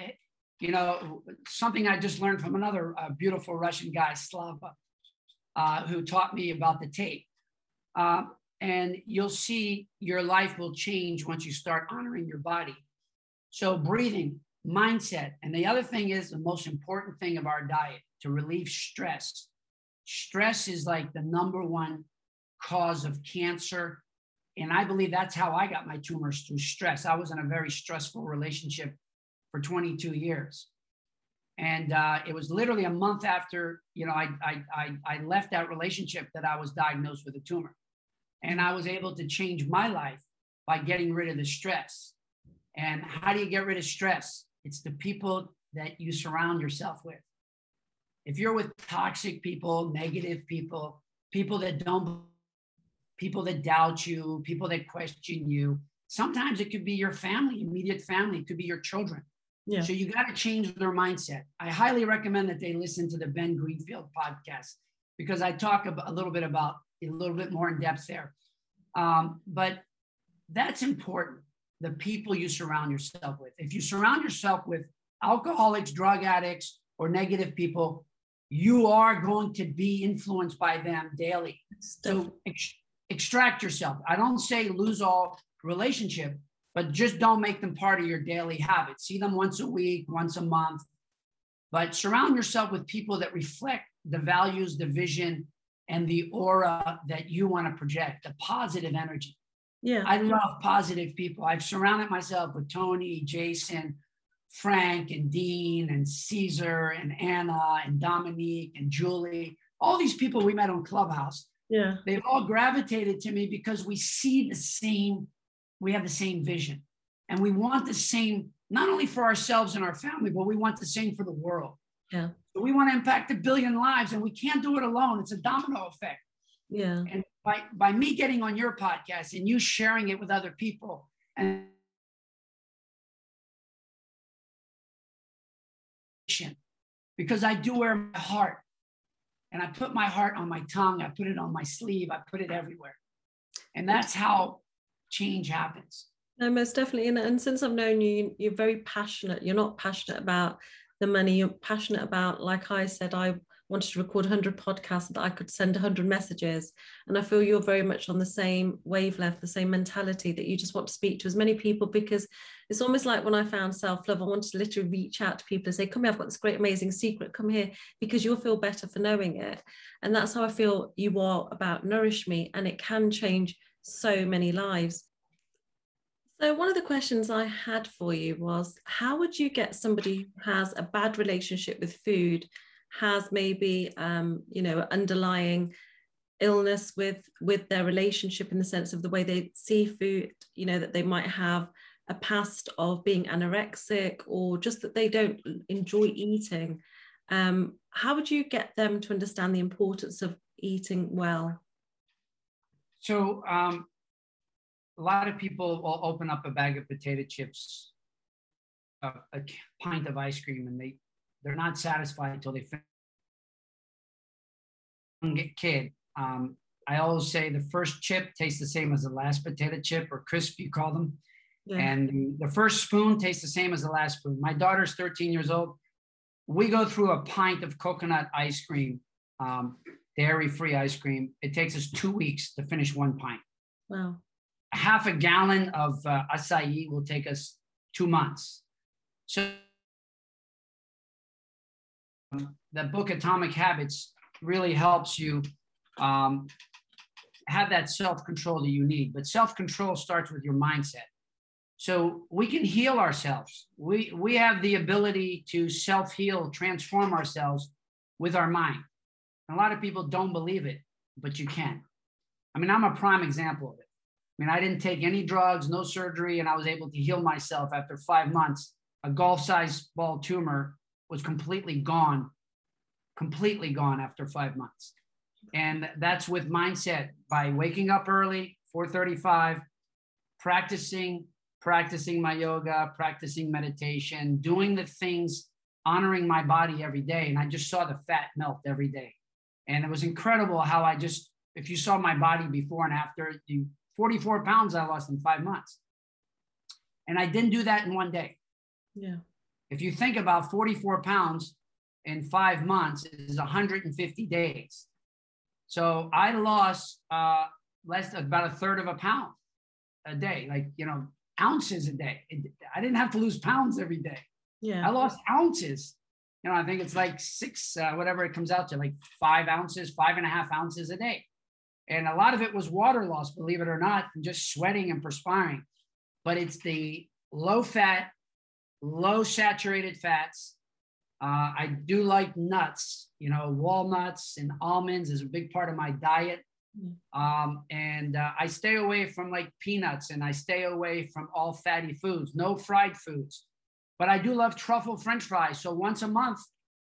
you know, something I just learned from another uh, beautiful Russian guy, Slava, uh, who taught me about the tape. Uh, and you'll see your life will change once you start honoring your body. So, breathing, mindset. And the other thing is the most important thing of our diet to relieve stress. Stress is like the number one cause of cancer. And I believe that's how I got my tumors through stress. I was in a very stressful relationship for 22 years. And uh, it was literally a month after, you know, I, I, I, I left that relationship that I was diagnosed with a tumor. And I was able to change my life by getting rid of the stress. And how do you get rid of stress? It's the people that you surround yourself with. If you're with toxic people, negative people, people that don't, people that doubt you, people that question you, sometimes it could be your family, immediate family, it could be your children. Yeah. So you got to change their mindset. I highly recommend that they listen to the Ben Greenfield podcast because I talk a little bit about a little bit more in depth there. Um, but that's important. The people you surround yourself with. If you surround yourself with alcoholics, drug addicts, or negative people, you are going to be influenced by them daily. So ex- extract yourself. I don't say lose all relationship, but just don't make them part of your daily habit. See them once a week, once a month, but surround yourself with people that reflect the values, the vision, and the aura that you want to project, the positive energy. Yeah. I love positive people. I've surrounded myself with Tony, Jason, Frank, and Dean, and Caesar, and Anna, and Dominique, and Julie. All these people we met on Clubhouse. Yeah. They've all gravitated to me because we see the same, we have the same vision. And we want the same, not only for ourselves and our family, but we want the same for the world. Yeah. So we want to impact a billion lives, and we can't do it alone. It's a domino effect. Yeah. And by by me getting on your podcast and you sharing it with other people and because I do wear my heart and I put my heart on my tongue, I put it on my sleeve, I put it everywhere. And that's how change happens. No, most definitely. And, and since I've known you, you're very passionate. You're not passionate about the money. You're passionate about, like I said, I wanted to record 100 podcasts that I could send 100 messages. And I feel you're very much on the same wavelength, the same mentality that you just want to speak to as many people because it's almost like when I found self love, I wanted to literally reach out to people and say, Come here, I've got this great, amazing secret. Come here because you'll feel better for knowing it. And that's how I feel you are about Nurish Me. And it can change so many lives. So, one of the questions I had for you was how would you get somebody who has a bad relationship with food has maybe um, you know underlying illness with with their relationship in the sense of the way they see food you know that they might have a past of being anorexic or just that they don't enjoy eating um, how would you get them to understand the importance of eating well so um, a lot of people will open up a bag of potato chips a, a pint of ice cream and they they're not satisfied until they finish. Kid, um, I always say the first chip tastes the same as the last potato chip or crisp, you call them. Yeah. And the first spoon tastes the same as the last spoon. My daughter's 13 years old. We go through a pint of coconut ice cream, um, dairy free ice cream. It takes us two weeks to finish one pint. Wow. Half a gallon of uh, acai will take us two months. So that book atomic habits really helps you um, have that self-control that you need but self-control starts with your mindset so we can heal ourselves we we have the ability to self-heal transform ourselves with our mind a lot of people don't believe it but you can i mean i'm a prime example of it i mean i didn't take any drugs no surgery and i was able to heal myself after five months a golf-sized ball tumor was completely gone, completely gone after five months. And that's with mindset by waking up early, 435, practicing, practicing my yoga, practicing meditation, doing the things, honoring my body every day. And I just saw the fat melt every day. And it was incredible how I just, if you saw my body before and after, you 44 pounds I lost in five months. And I didn't do that in one day. Yeah. If you think about 44 pounds in five months is 150 days. So I lost uh, less about a third of a pound a day, like, you know, ounces a day. I didn't have to lose pounds every day. Yeah. I lost ounces. You know, I think it's like six, uh, whatever it comes out to, like five ounces, five and a half ounces a day. And a lot of it was water loss, believe it or not, and just sweating and perspiring. But it's the low fat, low saturated fats. Uh, I do like nuts, you know, walnuts and almonds is a big part of my diet. Um, and uh, I stay away from like peanuts and I stay away from all fatty foods, no fried foods. But I do love truffle french fries. So once a month,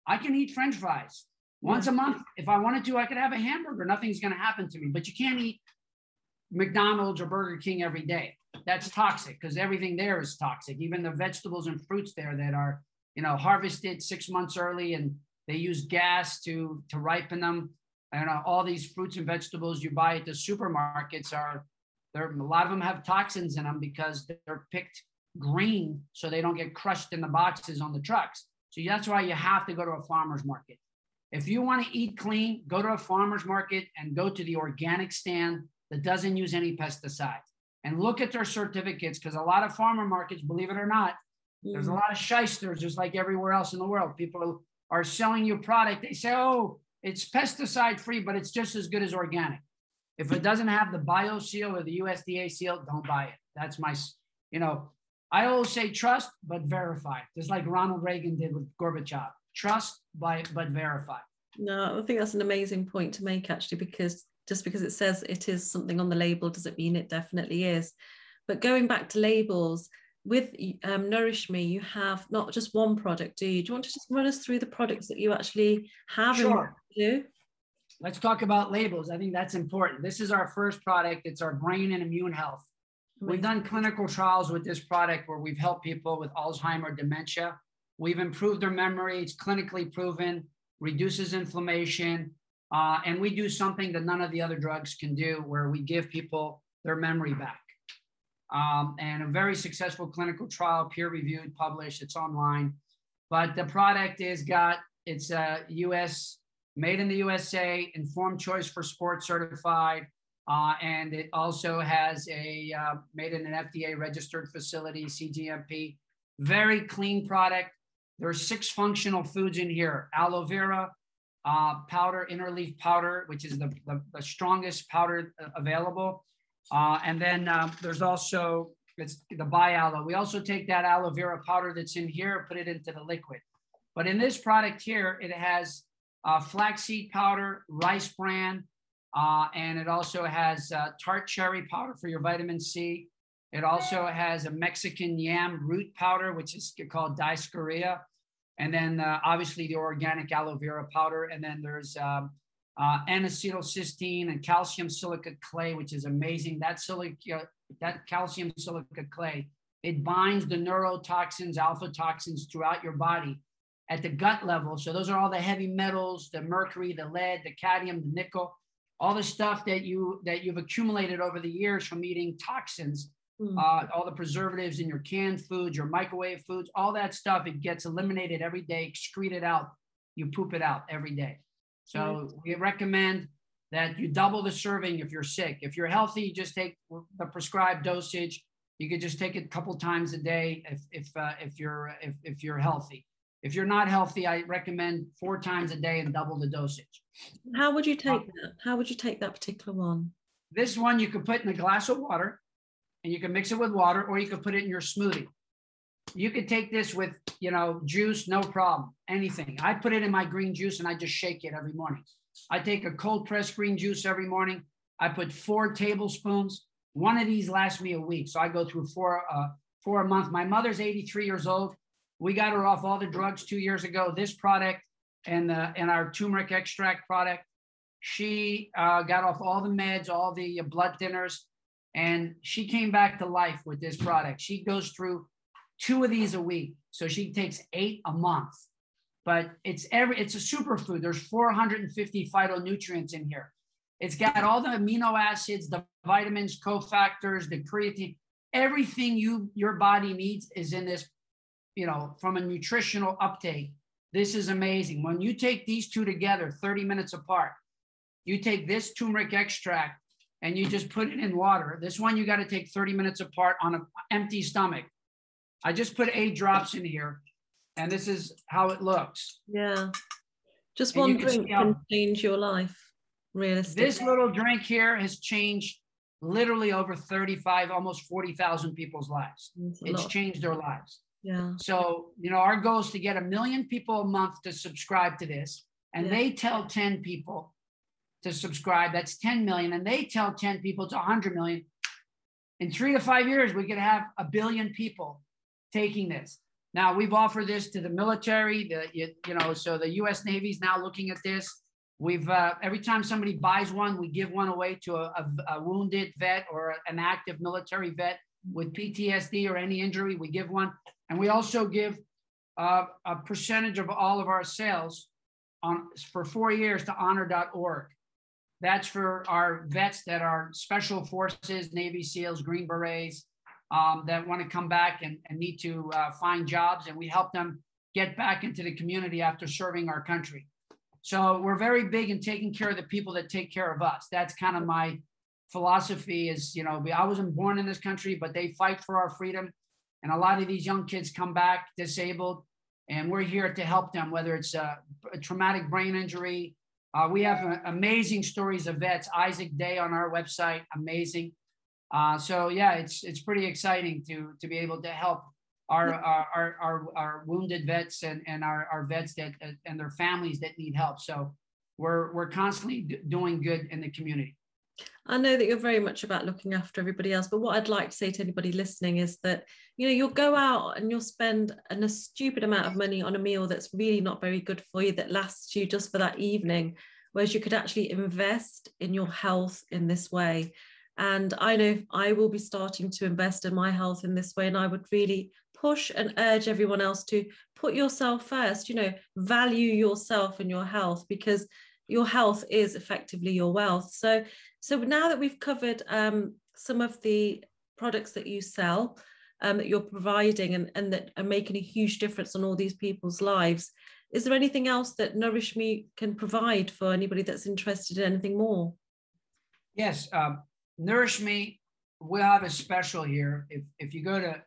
I can eat french fries. Once a month, if I wanted to, I could have a hamburger. Nothing's going to happen to me. But you can't eat McDonald's or Burger King every day that's toxic because everything there is toxic. Even the vegetables and fruits there that are, you know, harvested six months early and they use gas to to ripen them. I know uh, all these fruits and vegetables you buy at the supermarkets are there. A lot of them have toxins in them because they're picked green so they don't get crushed in the boxes on the trucks. So that's why you have to go to a farmer's market. If you want to eat clean, go to a farmer's market and go to the organic stand that doesn't use any pesticides and look at their certificates because a lot of farmer markets, believe it or not, mm-hmm. there's a mm. lot of shysters just like everywhere else in the world. People are selling you product. They say, oh, It's pesticide free, but it's just as good as organic. If it doesn't have the bio seal or the USDA seal, don't buy it. That's my, you know, I always say trust, but verify, just like Ronald Reagan did with Gorbachev. Trust, by, but verify. No, I think that's an amazing point to make actually, because just because it says it is something on the label doesn't mean it definitely is. But going back to labels, with um, Nurish Me, you have not just one product, do you? Do you want to just run us through the products that you actually have sure. do? Let's talk about labels. I think that's important. This is our first product. It's our brain and immune health. We've done clinical trials with this product where we've helped people with Alzheimer, dementia. We've improved their memory. It's clinically proven, reduces inflammation. Uh, and we do something that none of the other drugs can do, where we give people their memory back um, and a very successful clinical trial, peer reviewed, published. It's online. But the product is got it's a U.S. made in the USA, informed choice for sports certified, uh, and it also has a uh, made in an FDA registered facility, CGMP. Very clean product. There are six functional foods in here: aloe vera, uh, powder, inner leaf powder, which is the, the, the strongest powder uh, available. Uh, and then um, there's also it's the bi aloe. We also take that aloe vera powder that's in here, put it into the liquid. But in this product here, it has uh, flaxseed powder, rice bran, uh, and it also has uh, tart cherry powder for your vitamin C. It also has a Mexican yam root powder, which is called Dioscorea. And then uh, obviously the organic aloe vera powder. And then there's um, uh, N-acetylcysteine and calcium silicate clay, which is amazing. That silica, that calcium silicate clay, it binds the neurotoxins, alpha toxins throughout your body at the gut level. So those are all the heavy metals, the mercury, the lead, the cadmium, the nickel, all the stuff that you that you've accumulated over the years from eating toxins. Mm. Uh, all the preservatives in your canned foods, your microwave foods, all that stuff, it gets eliminated every day, excreted out. You poop it out every day. So we recommend that you double the serving if you're sick. If you're healthy, just take the prescribed dosage. You could just take it a couple times a day if if uh, if you're if, if you're healthy. If you're not healthy, I recommend four times a day and double the dosage. How would you take that? How would you take that particular one? This one you could put in a glass of water and you can mix it with water or you could put it in your smoothie. You could take this with, you know, juice, no problem, anything. I put it in my green juice and I just shake it every morning. I take a cold pressed green juice every morning. I put four tablespoons. One of these lasts me a week. So I go through four, uh, four a month. My mother's 83 years old. We got her off all the drugs two years ago. This product and, the, and our turmeric extract product, she uh, got off all the meds, all the blood thinners, and she came back to life with this product. She goes through two of these a week. So she takes eight a month. But it's every it's a superfood. There's 450 phytonutrients in here. It's got all the amino acids, the vitamins, cofactors, the creatine, everything you your body needs is in this, you know, from a nutritional uptake. This is amazing. When you take these two together 30 minutes apart, you take this turmeric extract and you just put it in water. This one you got to take 30 minutes apart on an empty stomach. I just put eight drops in here, and this is how it looks. Yeah. Just and one drink can change your life, realistically. This little drink here has changed literally over 35, almost 40,000 people's lives. It's lot. changed their lives. Yeah. So, you know, our goal is to get a million people a month to subscribe to this. And yeah. they tell 10 people to subscribe. That's 10 million. And they tell 10 people to 100 million. In three to five years, we could have a billion people taking this. Now we've offered this to the military, the you, you know, so the U.S. Navy is now looking at this. We've uh, every time somebody buys one, we give one away to a, a, a wounded vet or an active military vet with PTSD or any injury. We give one, and we also give uh, a percentage of all of our sales on for four years to honor.org. That's for our vets that are special forces, Navy SEALs, Green Berets, um, that want to come back and, and need to uh, find jobs, and we help them get back into the community after serving our country. So we're very big in taking care of the people that take care of us. That's kind of my philosophy. Is you know, I wasn't born in this country, but they fight for our freedom, and a lot of these young kids come back disabled, and we're here to help them, whether it's a, a traumatic brain injury, Uh, we have uh, amazing stories of vets. Isaac Day on our website, amazing. Uh, so yeah, it's it's pretty exciting to to be able to help our our our, our wounded vets and, and our, our vets that and their families that need help. So we're we're constantly doing good in the community. I know that you're very much about looking after everybody else, but what I'd like to say to anybody listening is that you know you'll go out and you'll spend an, a stupid amount of money on a meal that's really not very good for you that lasts you just for that evening, whereas you could actually invest in your health in this way. And I know I will be starting to invest in my health in this way, and I would really push and urge everyone else to put yourself first. You know, value yourself and your health because your health is effectively your wealth. So, so now that we've covered um, some of the products that you sell, um, that you're providing and, and that are making a huge difference on all these people's lives, is there anything else that Nurish Me can provide for anybody that's interested in anything more? Yes, um, Nurish Me, we'll have a special here. If, if you go to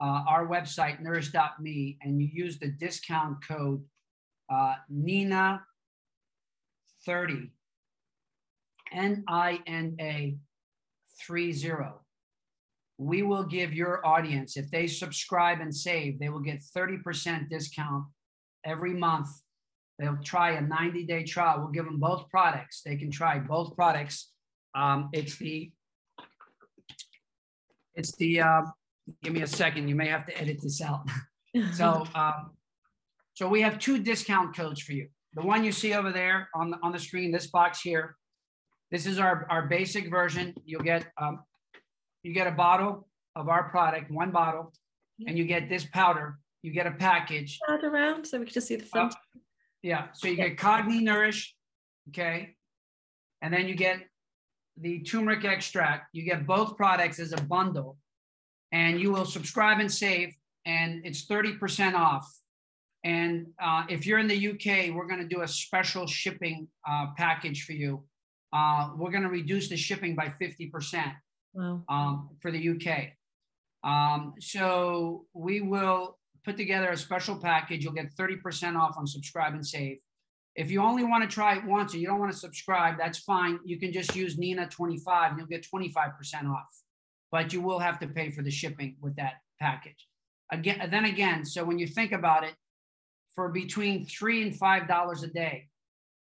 uh, our website, nurish.me, and you use the discount code uh, Nina 30, N I N A 30. We will give your audience, if they subscribe and save, they will get 30% discount every month. They'll try a 90 day trial. We'll give them both products. They can try both products. Um, it's the, it's the, uh, give me a second. You may have to edit this out. (laughs) so, um, so we have two discount codes for you. The one you see over there on the, on the screen, this box here, this is our, our basic version. You'll get, um, you get a bottle of our product, one bottle, and you get this powder. You get a package. Add around so we can just see the front. Uh, yeah. So you get Cogni Nourish, okay, and then you get the turmeric extract. You get both products as a bundle, and you will subscribe and save, and it's thirty percent off and uh, if you're in the UK, we're going to do a special shipping uh, package for you. Uh, we're going to reduce the shipping by 50% wow. um, for the UK. Um, so we will put together a special package. You'll get 30% off on subscribe and save. If you only want to try it once and you don't want to subscribe, that's fine. You can just use Nina 25 and you'll get 25% off. But you will have to pay for the shipping with that package. Again, then again, so when you think about it, for between three and five dollars a day,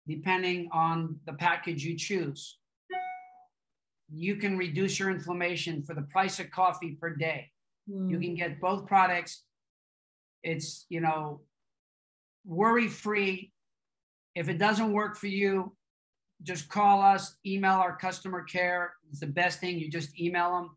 depending on the package you choose. You can reduce your inflammation for the price of coffee per day. Mm. You hmm. can get both products. It's, you know, worry free. If it doesn't work for you, just call us, email our customer care. It's the best thing. You just email them.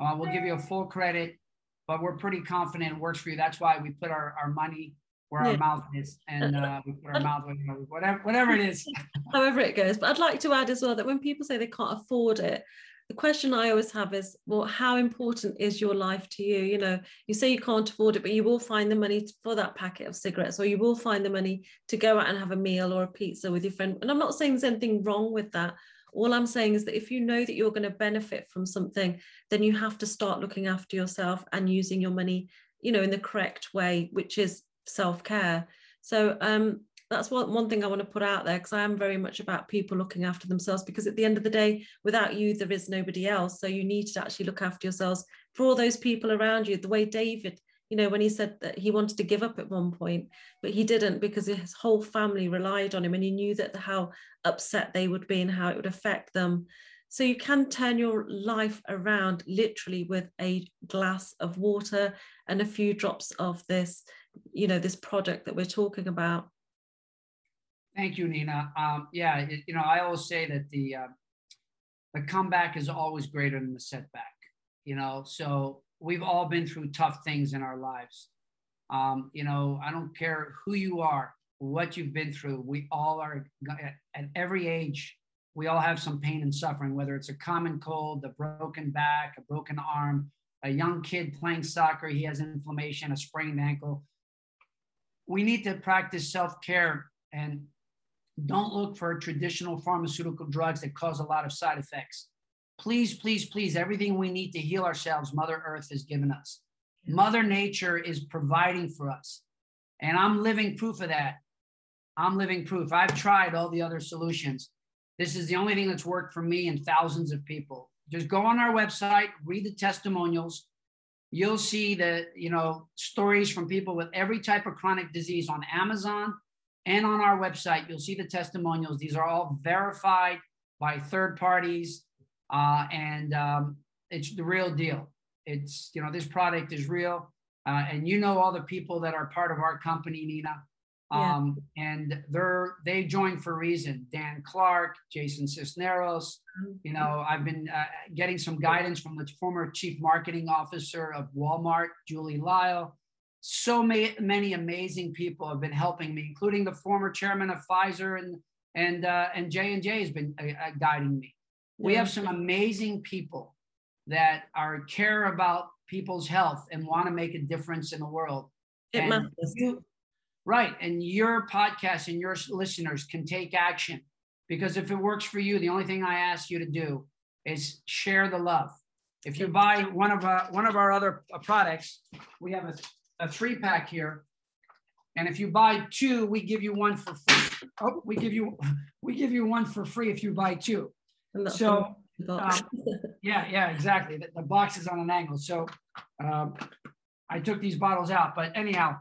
Uh, we'll give you a full credit, but we're pretty confident it works for you. That's why we put our, our money where yeah. our mouth is and uh, we put our mouth where, whatever whatever it is. (laughs) However it goes but i'd like to add as well that when people say they can't afford it the question i always have is well how important is your life to you? You know you say you can't afford it but you will find the money for that packet of cigarettes or you will find the money to go out and have a meal or a pizza with your friend and i'm not saying there's anything wrong with that. All I'm saying is that if you know that you're going to benefit from something, then you have to start looking after yourself and using your money, you know, in the correct way, which is self-care so um, that's one, one thing I want to put out there because I am very much about people looking after themselves because at the end of the day, without you, there is nobody else. So you need to actually look after yourselves for all those people around you. The way David, you know, when he said that he wanted to give up at one point, but he didn't because his whole family relied on him and he knew that how upset they would be and how it would affect them. So you can turn your life around literally with a glass of water and a few drops of this, you know, this product that we're talking about. Thank you, Nina. Um, yeah, it, you know, I always say that the uh, the comeback is always greater than the setback. You know, so we've all been through tough things in our lives. Um, you know, I don't care who you are, what you've been through. We all are at, at every age we all have some pain and suffering, whether it's a common cold, a broken back, a broken arm, a young kid playing soccer, he has inflammation, a sprained ankle. We need to practice self care and don't look for traditional pharmaceutical drugs that cause a lot of side effects. Please, please, please, everything we need to heal ourselves, Mother Earth has given us. Mother Nature is providing for us. And I'm living proof of that. I'm living proof. I've tried all the other solutions. This is the only thing that's worked for me and thousands of people. Just go on our website, read the testimonials. You'll see the, you know, stories from people with every type of chronic disease on Amazon and on our website. You'll see the testimonials. These are all verified by third parties, uh, and um, it's the real deal. It's, you know, this product is real. Uh, and you know all the people that are part of our company, Nina. Um, and they're they joined for a reason. Dan Clark, Jason Cisneros. You know, I've been uh, getting some guidance from the former chief marketing officer of Walmart, Julie Lyle. So many, many amazing people have been helping me, including the former chairman of Pfizer and and uh, and J and J has been uh, uh guiding me. Yeah. We have some amazing people that are care about people's health and want to make a difference in the world. It and matters. You, right. And your podcast and your listeners can take action because if it works for you, the only thing I ask you to do is share the love. If you buy one of our, one of our other uh, products, we have a, a three pack here. And if you buy two, we give you one for free. Oh, we give you we give you one for free if you buy two. So (laughs) um, yeah, yeah, exactly. The, the, box is on an angle. So um, I took these bottles out. But anyhow,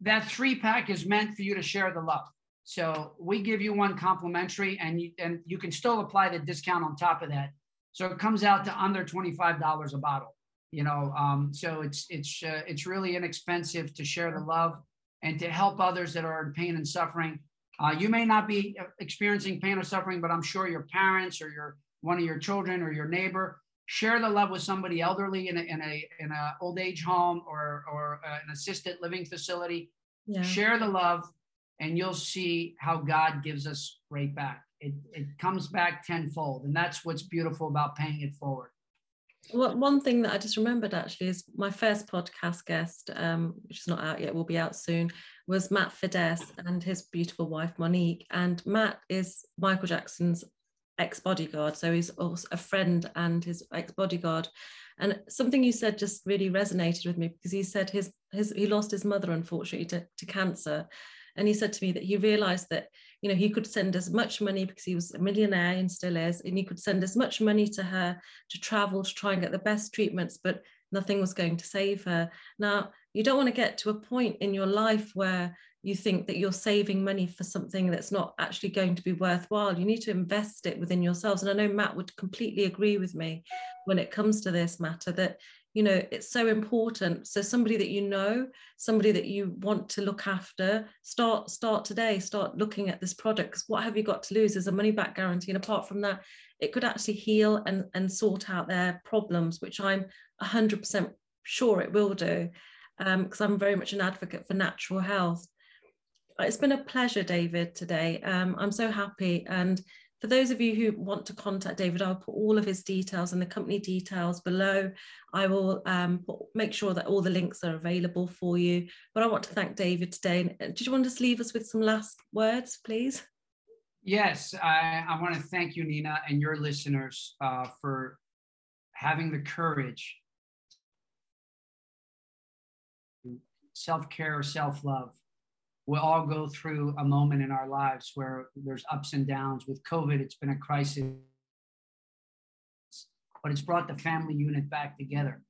that three pack is meant for you to share the love. So we give you one complimentary, and you, and you can still apply the discount on top of that. So it comes out to under twenty five dollars a bottle. You know, um, so it's it's uh, it's really inexpensive to share the love and to help others that are in pain and suffering. Uh, you may not be uh, experiencing pain or suffering, but I'm sure your parents or your one of your children or your neighbor share the love with somebody elderly in a in a in a old age home or or uh, an assisted living facility yeah. share the love and you'll see how god gives us right back it, it comes back tenfold and that's what's beautiful about paying it forward well, one thing that I just remembered actually is my first podcast guest, um, which is not out yet, will be out soon, was Matt Fiddes and his beautiful wife Monique. And Matt is Michael Jackson's ex bodyguard. So he's also a friend and his ex bodyguard. And something you said just really resonated with me because he said his his he lost his mother unfortunately to, to cancer. And he said to me that he realized that you know he could send as much money because he was a millionaire and still is, and he could send as much money to her to travel to try and get the best treatments, but nothing was going to save her. Now, you don't want to get to a point in your life where you think that you're saving money for something that's not actually going to be worthwhile. You need to invest it within yourselves. And I know Matt would completely agree with me when it comes to this matter that, you know, it's so important. So somebody that you know, somebody that you want to look after, start start today, start looking at this product. Because what have you got to lose? There's a money back guarantee. And apart from that, it could actually heal and, and sort out their problems, which I'm 100% sure it will do because um, I'm very much an advocate for natural health. It's been a pleasure, David, today. Um, I'm so happy. And for those of you who want to contact David, I'll put all of his details and the company details below. I will um, make sure that all the links are available for you. But I want to thank David today. Did you want to just leave us with some last words, please? Yes, I, I want to thank you, Nina, and your listeners uh, for having the courage self care self love. We'll all go through a moment in our lives where there's ups and downs. With COVID, it's been a crisis, but it's brought the family unit back together.